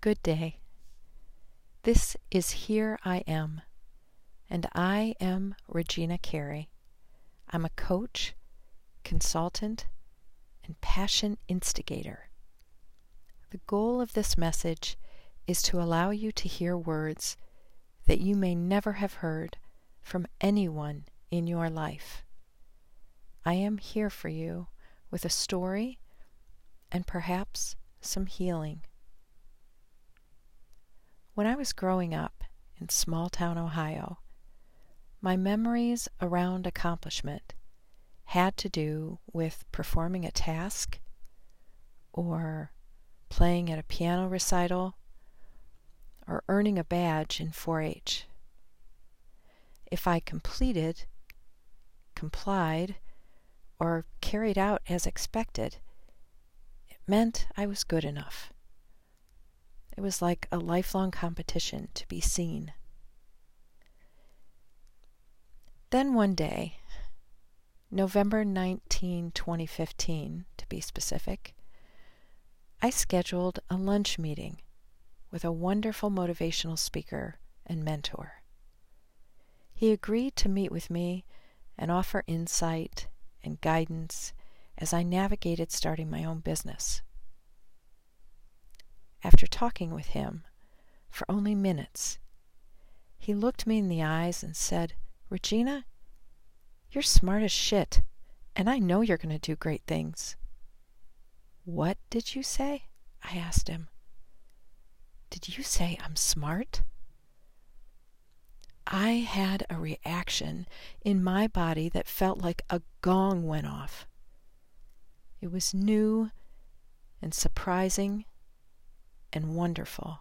Good day. This is Here I Am, and I am Regina Carey. I'm a coach, consultant, and passion instigator. The goal of this message is to allow you to hear words that you may never have heard from anyone in your life. I am here for you with a story and perhaps some healing. When I was growing up in small town Ohio, my memories around accomplishment had to do with performing a task or playing at a piano recital or earning a badge in 4 H. If I completed, complied, or carried out as expected, it meant I was good enough. It was like a lifelong competition to be seen. Then one day, November 19, 2015, to be specific, I scheduled a lunch meeting with a wonderful motivational speaker and mentor. He agreed to meet with me and offer insight and guidance as I navigated starting my own business. After talking with him for only minutes, he looked me in the eyes and said, Regina, you're smart as shit, and I know you're going to do great things. What did you say? I asked him. Did you say I'm smart? I had a reaction in my body that felt like a gong went off. It was new and surprising and wonderful.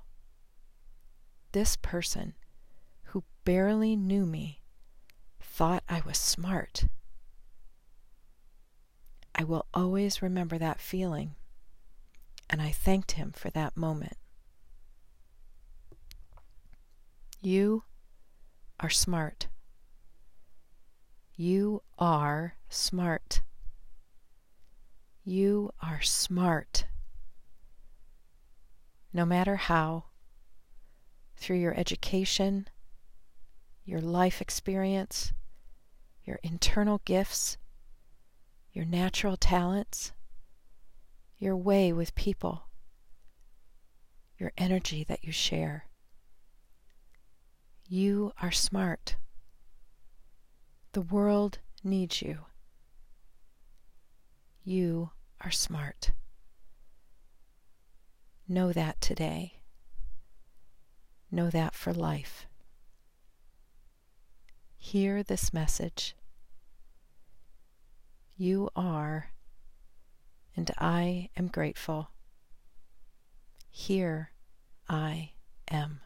This person, who barely knew me, thought I was smart. I will always remember that feeling, and I thanked him for that moment. You are smart. You are smart. You are smart. No matter how, through your education, your life experience, your internal gifts, your natural talents, your way with people, your energy that you share. You are smart. The world needs you. You are smart. Know that today. Know that for life. Hear this message. You are, and I am grateful. Here I am.